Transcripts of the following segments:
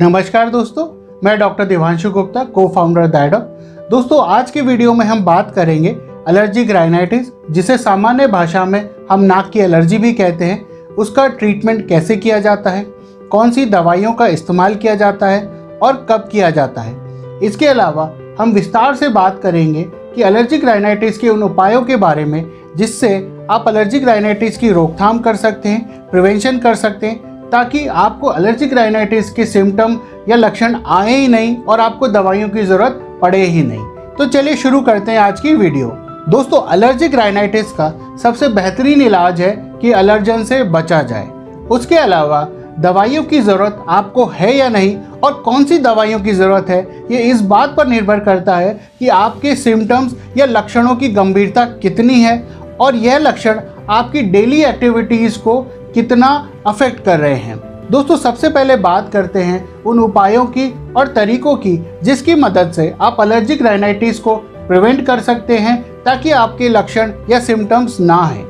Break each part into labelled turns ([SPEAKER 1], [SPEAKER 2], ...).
[SPEAKER 1] नमस्कार दोस्तों, मैं डॉक्टर देवांशु गुप्ता को फाउंडर दायडॉक दोस्तों, आज के वीडियो में हम बात करेंगे एलर्जिक राइनाइटिस जिसे सामान्य भाषा में हम नाक की एलर्जी भी कहते हैं। उसका ट्रीटमेंट कैसे किया जाता है? कौन सी दवाइयों का इस्तेमाल किया जाता है और कब किया जाता है? इसके अलावा हम विस्तार से बात करेंगे कि एलर्जिक राइनाइटिस के उन उपायों के बारे में, जिससे आप एलर्जिक राइनाइटिस की रोकथाम कर सकते हैं प्रिवेंशन कर सकते हैं ताकि आपको एलर्जिक राइनाइटिस के सिम्टम या लक्षण आए ही नहीं और आपको दवाइयों की ज़रूरत पड़े ही नहीं। तो चलिए शुरू करते हैं आज की वीडियो। दोस्तों एलर्जिक राइनाइटिस का सबसे बेहतरीन इलाज है कि एलर्जन से बचा जाए। उसके अलावा, दवाइयों की ज़रूरत आपको है या नहीं और कौन सी दवाइयों की ज़रूरत है, ये इस बात पर निर्भर करता है कि आपके सिम्टम्स या लक्षणों की गंभीरता कितनी है और यह लक्षण आपकी डेली एक्टिविटीज़ को कितना अफेक्ट कर रहे हैं। दोस्तों, सबसे पहले बात करते हैं उन उपायों की और तरीकों की जिसकी मदद से आप एलर्जिक राइनाइटिस को प्रिवेंट कर सकते हैं ताकि आपके लक्षण या सिम्टम्स ना आए।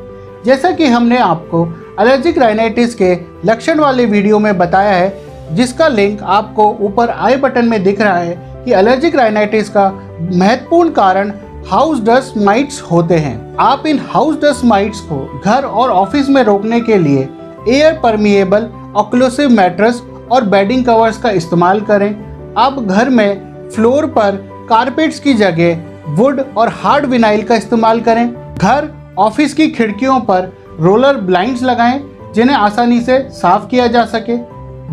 [SPEAKER 1] जैसा कि हमने आपको एलर्जिक राइनाइटिस के लक्षण वाले वीडियो में बताया है, जिसका लिंक आपको ऊपर आई बटन में दिख रहा है कि एलर्जिक राइनाइटिस का महत्वपूर्ण कारण हाउस डस्ट माइट्स होते हैं। आप इन हाउस डस्ट माइट्स को घर और ऑफ़िस में रोकने के लिए एयर परमिएबल ऑक्लोसिव मैट्रेस और बेडिंग कवर्स का इस्तेमाल करें। आप घर में फ्लोर पर कारपेट्स की जगह वुड और हार्ड विनाइल का इस्तेमाल करें। घर, ऑफ़िस की खिड़कियों पर रोलर ब्लाइंड्स लगाएँ, जिन्हें आसानी से साफ़ किया जा सके।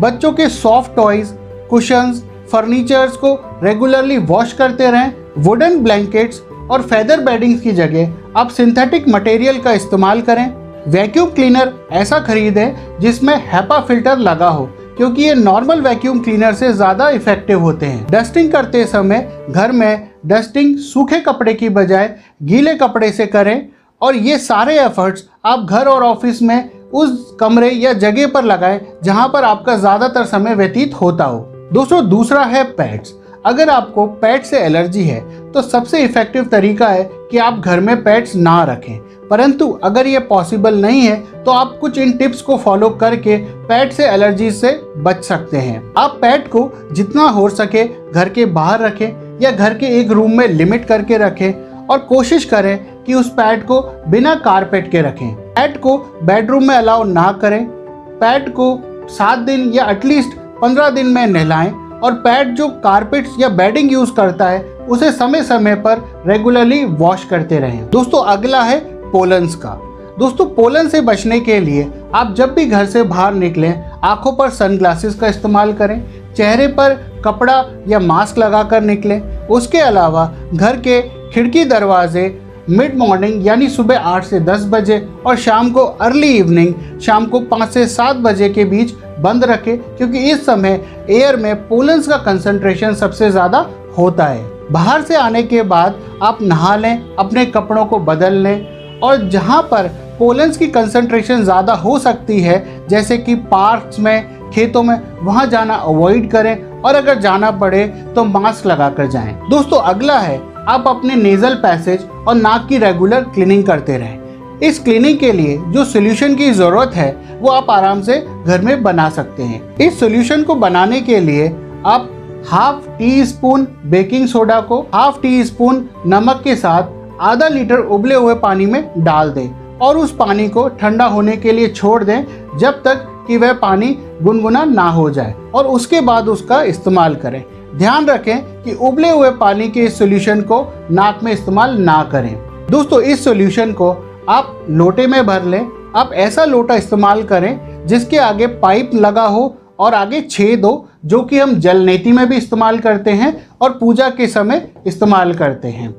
[SPEAKER 1] बच्चों के सॉफ्ट टॉयज कुशंस फर्नीचर्स को रेगुलरली वॉश करते रहें। वुडन ब्लैंकेट्स और फेदर बेडिंग्स की जगह आप सिंथेटिक मटेरियल का इस्तेमाल करें। वैक्यूम क्लीनर ऐसा खरीदें जिसमें हैपा फ़िल्टर लगा हो, क्योंकि ये नॉर्मल वैक्यूम क्लीनर से ज़्यादा इफ़ेक्टिव होते हैं। डस्टिंग करते समय घर में डस्टिंग सूखे कपड़े की बजाय गीले कपड़े से करें और ये सारे एफर्ट्स आप घर और ऑफ़िस में उस कमरे या जगह पर लगाएँ जहाँ पर आपका ज़्यादातर समय व्यतीत होता हो। दोस्तों, दूसरा है पैड्स अगर आपको पैट से एलर्जी है तो सबसे इफ़ेक्टिव तरीका है कि आप घर में पेट्स ना रखें। परंतु अगर ये पॉसिबल नहीं है तो आप कुछ इन टिप्स को फॉलो करके पेट से एलर्जी से बच सकते हैं। आप पेट को जितना हो सके घर के बाहर रखें या घर के एक रूम में लिमिट करके रखें और कोशिश करें कि उस पैट को बिना कारपेट के रखें। पैट को बेडरूम में अलाउ ना करें। पैट को सात दिन या एटलीस्ट पंद्रह दिन में नहलाएँ। और पैट जो कारपेट या बेडिंग यूज़ करता है, उसे समय समय पर रेगुलरली वॉश करते रहें। दोस्तों, अगला है पोलन्स का। दोस्तों पोलन से बचने के लिए आप जब भी घर से बाहर निकलें, आँखों पर सनग्लासेस का इस्तेमाल करें, चेहरे पर कपड़ा या मास्क लगाकर निकलें। उसके अलावा घर के खिड़की दरवाजे मिड मॉर्निंग यानी सुबह आठ से दस बजे और शाम को अर्ली इवनिंग, शाम को पाँच से सात बजे के बीच बंद रखें, क्योंकि इस समय एयर में पोलन्स का कंसंट्रेशन सबसे ज़्यादा होता है। बाहर से आने के बाद आप नहा लें, अपने कपड़ों को बदल लें और जहाँ पर पोलन्स की कंसंट्रेशन ज़्यादा हो सकती है, जैसे कि पार्क्स में खेतों में, वहाँ जाना अवॉइड करें और अगर जाना पड़े तो मास्क लगा कर जाएँ। दोस्तों, अगला है, आप अपने नेजल पैसेज और नाक की रेगुलर क्लीनिंग करते रहें इस क्लीनिंग के लिए जो सोल्यूशन की ज़रूरत है, वो आप आराम से घर में बना सकते हैं इस सोल्यूशन को बनाने के लिए आप half teaspoon baking soda को हाफ़ टी स्पून नमक के साथ आधा लीटर उबले हुए पानी में डाल दें और उस पानी को ठंडा होने के लिए छोड़ दें, जब तक कि वह पानी गुनगुना ना हो जाए और उसके बाद उसका इस्तेमाल करें। ध्यान रखें कि उबले हुए पानी के इस सोल्यूशन को नाक में इस्तेमाल ना करें। दोस्तों, इस सोल्यूशन को आप लोटे में भर लें। आप ऐसा लोटा इस्तेमाल करें जिसके आगे पाइप लगा हो और आगे छेद हो, जो कि हम जल नीति में भी इस्तेमाल करते हैं और पूजा के समय इस्तेमाल करते हैं।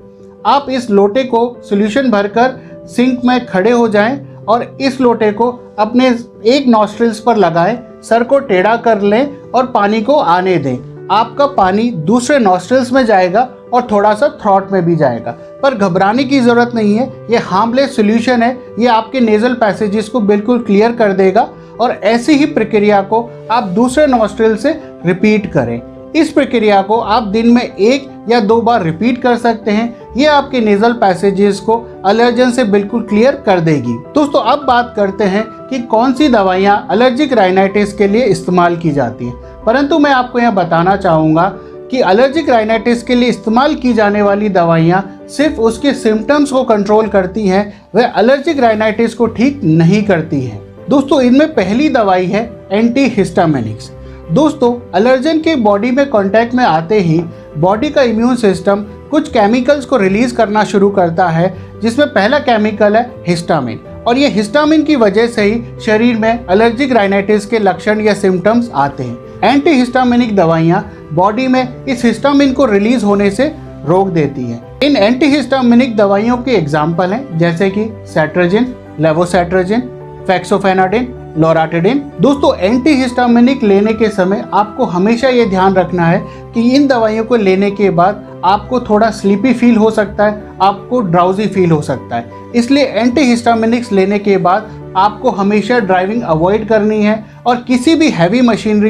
[SPEAKER 1] आप इस लोटे को सोल्यूशन भरकर सिंक में खड़े हो जाएँ। और इस लोटे को अपने एक नॉस्ट्रिल्स पर लगाएँ, सर को टेढ़ा कर लें और पानी को आने दें। आपका पानी दूसरे नॉस्ट्रिल्स में जाएगा और थोड़ा सा थ्रॉट में भी जाएगा। पर घबराने की ज़रूरत नहीं है, ये हार्मलेस सोल्यूशन है, ये आपके नेजल पैसेजेस को बिल्कुल क्लियर कर देगा और ऐसी ही प्रक्रिया को आप दूसरे नॉस्ट्रिल से रिपीट करें। इस प्रक्रिया को आप दिन में एक या दो बार रिपीट कर सकते हैं ये आपके नेजल पैसेजेस को एलर्जन से बिल्कुल क्लियर कर देगी। दोस्तों, अब बात करते हैं कि कौन सी दवाइयाँ एलर्जिक राइनाइटिस के लिए इस्तेमाल की जाती हैं। परंतु मैं आपको यह बताना चाहूँगा कि एलर्जिक राइनाइटिस के लिए इस्तेमाल की जाने वाली दवाइयाँ सिर्फ़ उसके सिम्टम्स को कंट्रोल करती हैं वह एलर्जिक राइनाइटिस को ठीक नहीं करती हैं। दोस्तों, इनमें पहली दवाई है एंटी हिस्टामिनिक्स दोस्तों एलर्जन के बॉडी में कांटेक्ट में आते ही बॉडी का इम्यून सिस्टम कुछ केमिकल्स को रिलीज़ करना शुरू करता है, जिसमें पहला केमिकल है हिस्टामिन और ये हिस्टामिन की वजह से ही शरीर में एलर्जिक राइनाइटिस के लक्षण या सिम्टम्स आते हैं। एंटी हिस्टामिनिक दवाइयाँ बॉडी में इस हिस्टामिन को रिलीज़ होने से रोक देती है। इन एंटी हिस्टामिनिक दवाइयों के एग्ज़ाम्पल हैं, जैसे कि सेट्रोजिन लेवोसेट्रोजिन फैक्सोफेनाडिन लोराटिडिन दोस्तों एंटीहिस्टामिनिक लेने के समय आपको हमेशा ये ध्यान रखना है कि इन दवाइयों को लेने के बाद आपको थोड़ा स्लीपी फील हो सकता है, आपको ड्राउजी फील हो सकता है। इसलिए एंटी हिस्टामिनिक्स लेने के बाद आपको हमेशा ड्राइविंग अवॉइड करनी है और किसी भी हैवी मशीनरी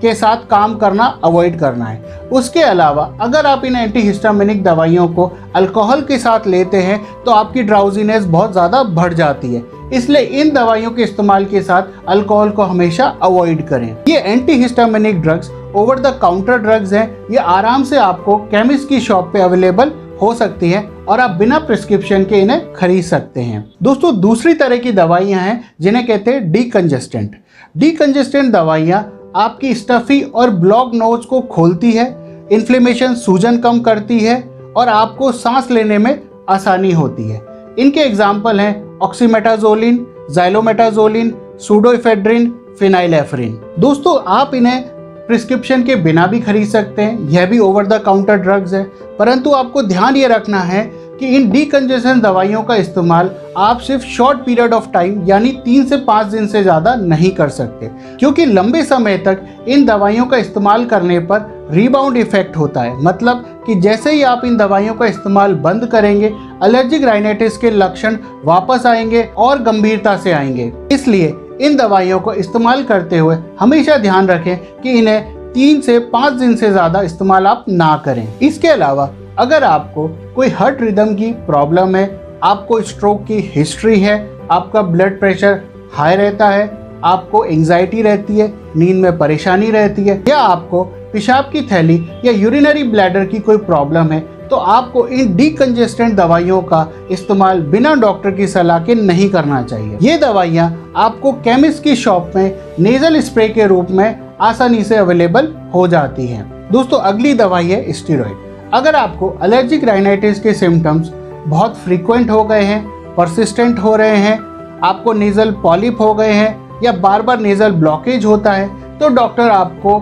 [SPEAKER 1] के साथ काम करना अवॉइड करना है। उसके अलावा, अगर आप इन एंटीहिस्टामिनिक दवाइयों को अल्कोहल के साथ लेते हैं तो आपकी ड्राउजीनेस बहुत ज़्यादा बढ़ जाती है। इसलिए इन दवाइयों के इस्तेमाल के साथ अल्कोहल को हमेशा अवॉइड करें। ये antihistaminic drugs over the counter drugs हैं। ये आराम से आपको केमिस्ट की शॉप पे अवेलेबल हो सकती है और आप बिना प्रिस्क्रिप्शन के इन्हें खरीद सकते हैं। दोस्तों, दूसरी तरह की दवाइयाँ हैं, जिन्हें कहते हैं डीकंजेस्टेंट डीकंजेस्टेंट दवाइयाँ आपकी स्टफी और ब्लॉक नोज़ को खोलती है इन्फ्लेमेशन सूजन कम करती है और आपको सांस लेने में आसानी होती है। इनके एग्ज़ाम्पल हैं ऑक्सीमेटाजोलिन जाइलोमेटाजोलिन सूडोइफेड्रिन फिनाइलेफ्रिन दोस्तों, आप इन्हें प्रिस्क्रिप्शन के बिना भी खरीद सकते हैं। यह भी ओवर द काउंटर ड्रग्स है। परंतु आपको ध्यान ये रखना है कि इन डीकंजेशन दवाइयों का इस्तेमाल आप सिर्फ़ शॉर्ट पीरियड ऑफ़ टाइम यानी तीन से पाँच दिन से ज़्यादा नहीं कर सकते। क्योंकि लंबे समय तक इन दवाइयों का इस्तेमाल करने पर रिबाउंड इफ़ेक्ट होता है। मतलब कि जैसे ही आप इन दवाइयों का इस्तेमाल बंद करेंगे एलर्जिक राइनाइटिस के लक्षण वापस आएँगे और गंभीरता से आएँगे। इसलिए इन दवाइयों को इस्तेमाल करते हुए हमेशा ध्यान रखें कि इन्हें तीन से पाँच दिन से ज़्यादा इस्तेमाल आप ना करें। इसके अलावा अगर आपको कोई हार्ट रिदम की प्रॉब्लम है, आपको स्ट्रोक की हिस्ट्री है, आपका ब्लड प्रेशर हाई रहता है, आपको एंजाइटी रहती है, नींद में परेशानी रहती है, या आपको पेशाब की थैली या यूरिनरी ब्लैडर की कोई प्रॉब्लम है तो आपको इन डीकंजेस्टेंट दवाइयों का इस्तेमाल बिना डॉक्टर की सलाह के नहीं करना चाहिए। ये दवाइयाँ आपको केमिस्ट की शॉप में नेजल स्प्रे के रूप में आसानी से अवेलेबल हो जाती हैं। दोस्तों, अगली दवाई है स्टीरोइड अगर आपको एलर्जिक राइनाइटिस के सिम्टम्स बहुत फ्रीक्वेंट हो गए हैं परसिस्टेंट हो रहे हैं, आपको नेज़ल पॉलिप हो गए हैं, या बार बार नेज़ल ब्लॉकेज होता है तो डॉक्टर आपको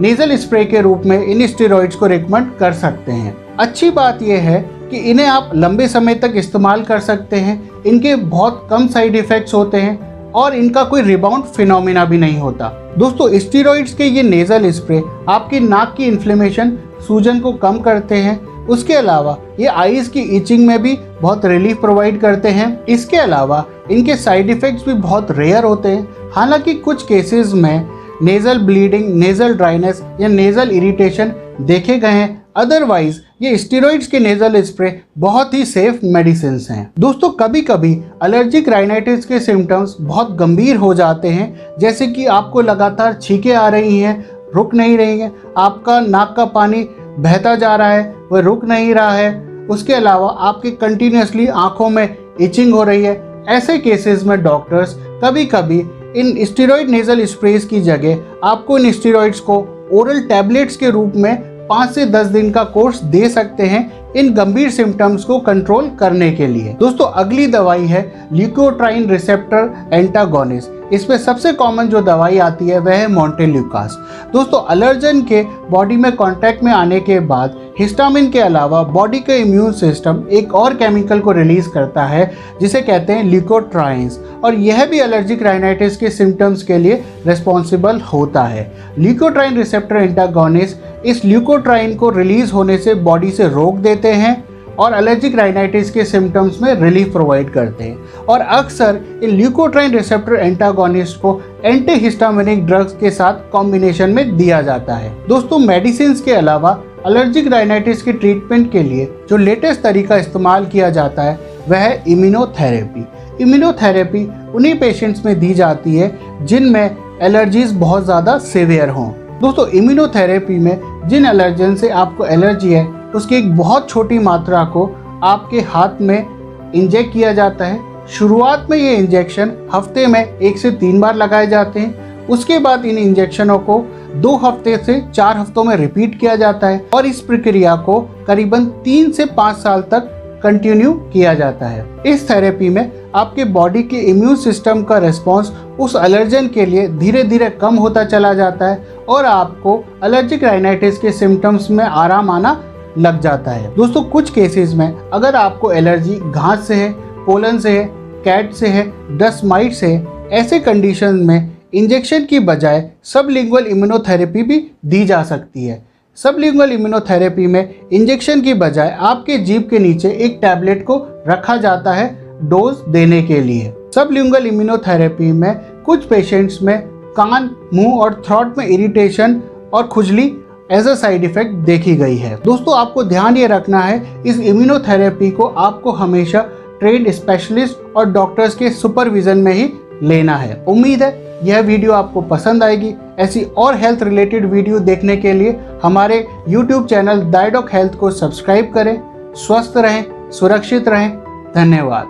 [SPEAKER 1] नेज़ल स्प्रे के रूप में इन स्टेरॉइड्स को रिकमेंड कर सकते हैं। अच्छी बात यह है कि इन्हें आप लंबे समय तक इस्तेमाल कर सकते हैं, इनके बहुत कम साइड इफ़ेक्ट्स होते हैं, और इनका कोई रिबाउंड फिनोमिना भी नहीं होता। दोस्तों स्टीरोइड्स के ये नेजल स्प्रे आपकी नाक की इन्फ्लेमेशन सूजन को कम करते हैं। उसके अलावा ये आईज की इचिंग में भी बहुत रिलीफ प्रोवाइड करते हैं। इसके अलावा इनके साइड इफ़ेक्ट्स भी बहुत रेयर होते हैं। हालाँकि कुछ केसेस में नेज़ल ब्लीडिंग नेज़ल ड्राइनेस या नेज़ल इरिटेशन देखे गए हैं। अदरवाइज़ ये स्टेरॉइड्स के नेजल स्प्रे बहुत ही सेफ़ मेडिसिन हैं। दोस्तों कभी कभी एलर्जिक राइनाइटिस के सिम्टम्स बहुत गंभीर हो जाते हैं। जैसे कि आपको लगातार छीके आ रही हैं रुक नहीं रही हैं। आपका नाक का पानी बहता जा रहा है, वह रुक नहीं रहा है। उसके अलावा आपकी कंटिन्यूसली आँखों में इचिंग हो रही है। ऐसे केसेस में डॉक्टर्स कभी कभी इन स्टेरॉइड नेजल स्प्रेज की जगह आपको इन स्टेरॉइड्स को ओरल टैबलेट्स के रूप में पाँच से दस दिन का कोर्स दे सकते हैं इन गंभीर सिम्टम्स को कंट्रोल करने के लिए। दोस्तों, अगली दवाई है ल्यूकोट्राइन रिसेप्टर एंटागोनिस इसमें सबसे कॉमन जो दवाई आती है, वह है मोन्टेल्यूकास दोस्तों अलर्जन के बॉडी में कांटेक्ट में आने के बाद हिस्टामिन के अलावा बॉडी का इम्यून सिस्टम एक और केमिकल को रिलीज़ करता है, जिसे कहते हैं ल्यूकोट्राइंस और यह भी एलर्जिक राइनाइटिस के सिम्टम्स के लिए रिस्पॉन्सिबल होता है। ल्यूकोट्राइन रिसेप्टर एंटागोनिस इस ल्यूकोट्राइन को रिलीज़ होने से बॉडी से रोक देते हैं। और एलर्जिक राइनाइटिस के सिम्टम्स में रिलीफ प्रोवाइड करते हैं। और अक्सर इन ल्यूकोट्राइन रिसेप्टर एंटागोनिस्ट को एंटीहिस्टामिनिक ड्रग्स के साथ कॉम्बिनेशन में दिया जाता है। दोस्तों मेडिसिन के अलावा एलर्जिक राइनाइटिस के ट्रीटमेंट के लिए जो लेटेस्ट तरीका इस्तेमाल किया जाता है, वह है इम्यूनोथेरेपी इम्यूनोथेरेपी उन्हीं पेशेंट्स में दी जाती है जिनमें एलर्जीज बहुत ज़्यादा सिवियर हों। दोस्तों इम्यूनोथेरेपी में जिन एलर्जन से आपको एलर्जी है उसकी एक बहुत छोटी मात्रा को आपके हाथ में इंजेक्ट किया जाता है। शुरुआत में ये इंजेक्शन हफ़्ते में एक से तीन बार लगाए जाते हैं। उसके बाद इन इंजेक्शनों को दो हफ़्ते से चार हफ्तों में रिपीट किया जाता है और इस प्रक्रिया को करीबन तीन से पाँच साल तक कंटिन्यू किया जाता है। इस थेरेपी में आपके बॉडी के इम्यून सिस्टम का रिस्पॉन्स उस एलर्जन के लिए धीरे धीरे कम होता चला जाता है और आपको एलर्जिक राइनाइटिस के सिम्टम्स में आराम आना लग जाता है। दोस्तों, कुछ केसेस में अगर आपको एलर्जी घास से है पोलन से है कैट से है डस्ट माइट से है, ऐसे कंडीशन में इंजेक्शन की बजाय सब लिंगुअल इम्यूनोथेरेपी भी दी जा सकती है। सब लिंगुअल इम्यूनोथेरेपी में इंजेक्शन की बजाय आपके जीभ के नीचे एक टैबलेट को रखा जाता है डोज देने के लिए। सब लिंगुअल इम्यूनोथेरेपी में कुछ पेशेंट्स में कान, मुँह और थ्रॉट में इरिटेशन और खुजली एज अ साइड इफ़ेक्ट देखी गई है। दोस्तों, आपको ध्यान ये रखना है, इस इम्यूनोथेरेपी को आपको हमेशा ट्रेंड स्पेशलिस्ट और डॉक्टर्स के सुपरविजन में ही लेना है। उम्मीद है, यह वीडियो आपको पसंद आएगी। ऐसी और हेल्थ रिलेटेड वीडियो देखने के लिए हमारे यूट्यूब चैनल दाइडॉक हेल्थ को सब्सक्राइब करें। स्वस्थ रहें, सुरक्षित रहें। धन्यवाद।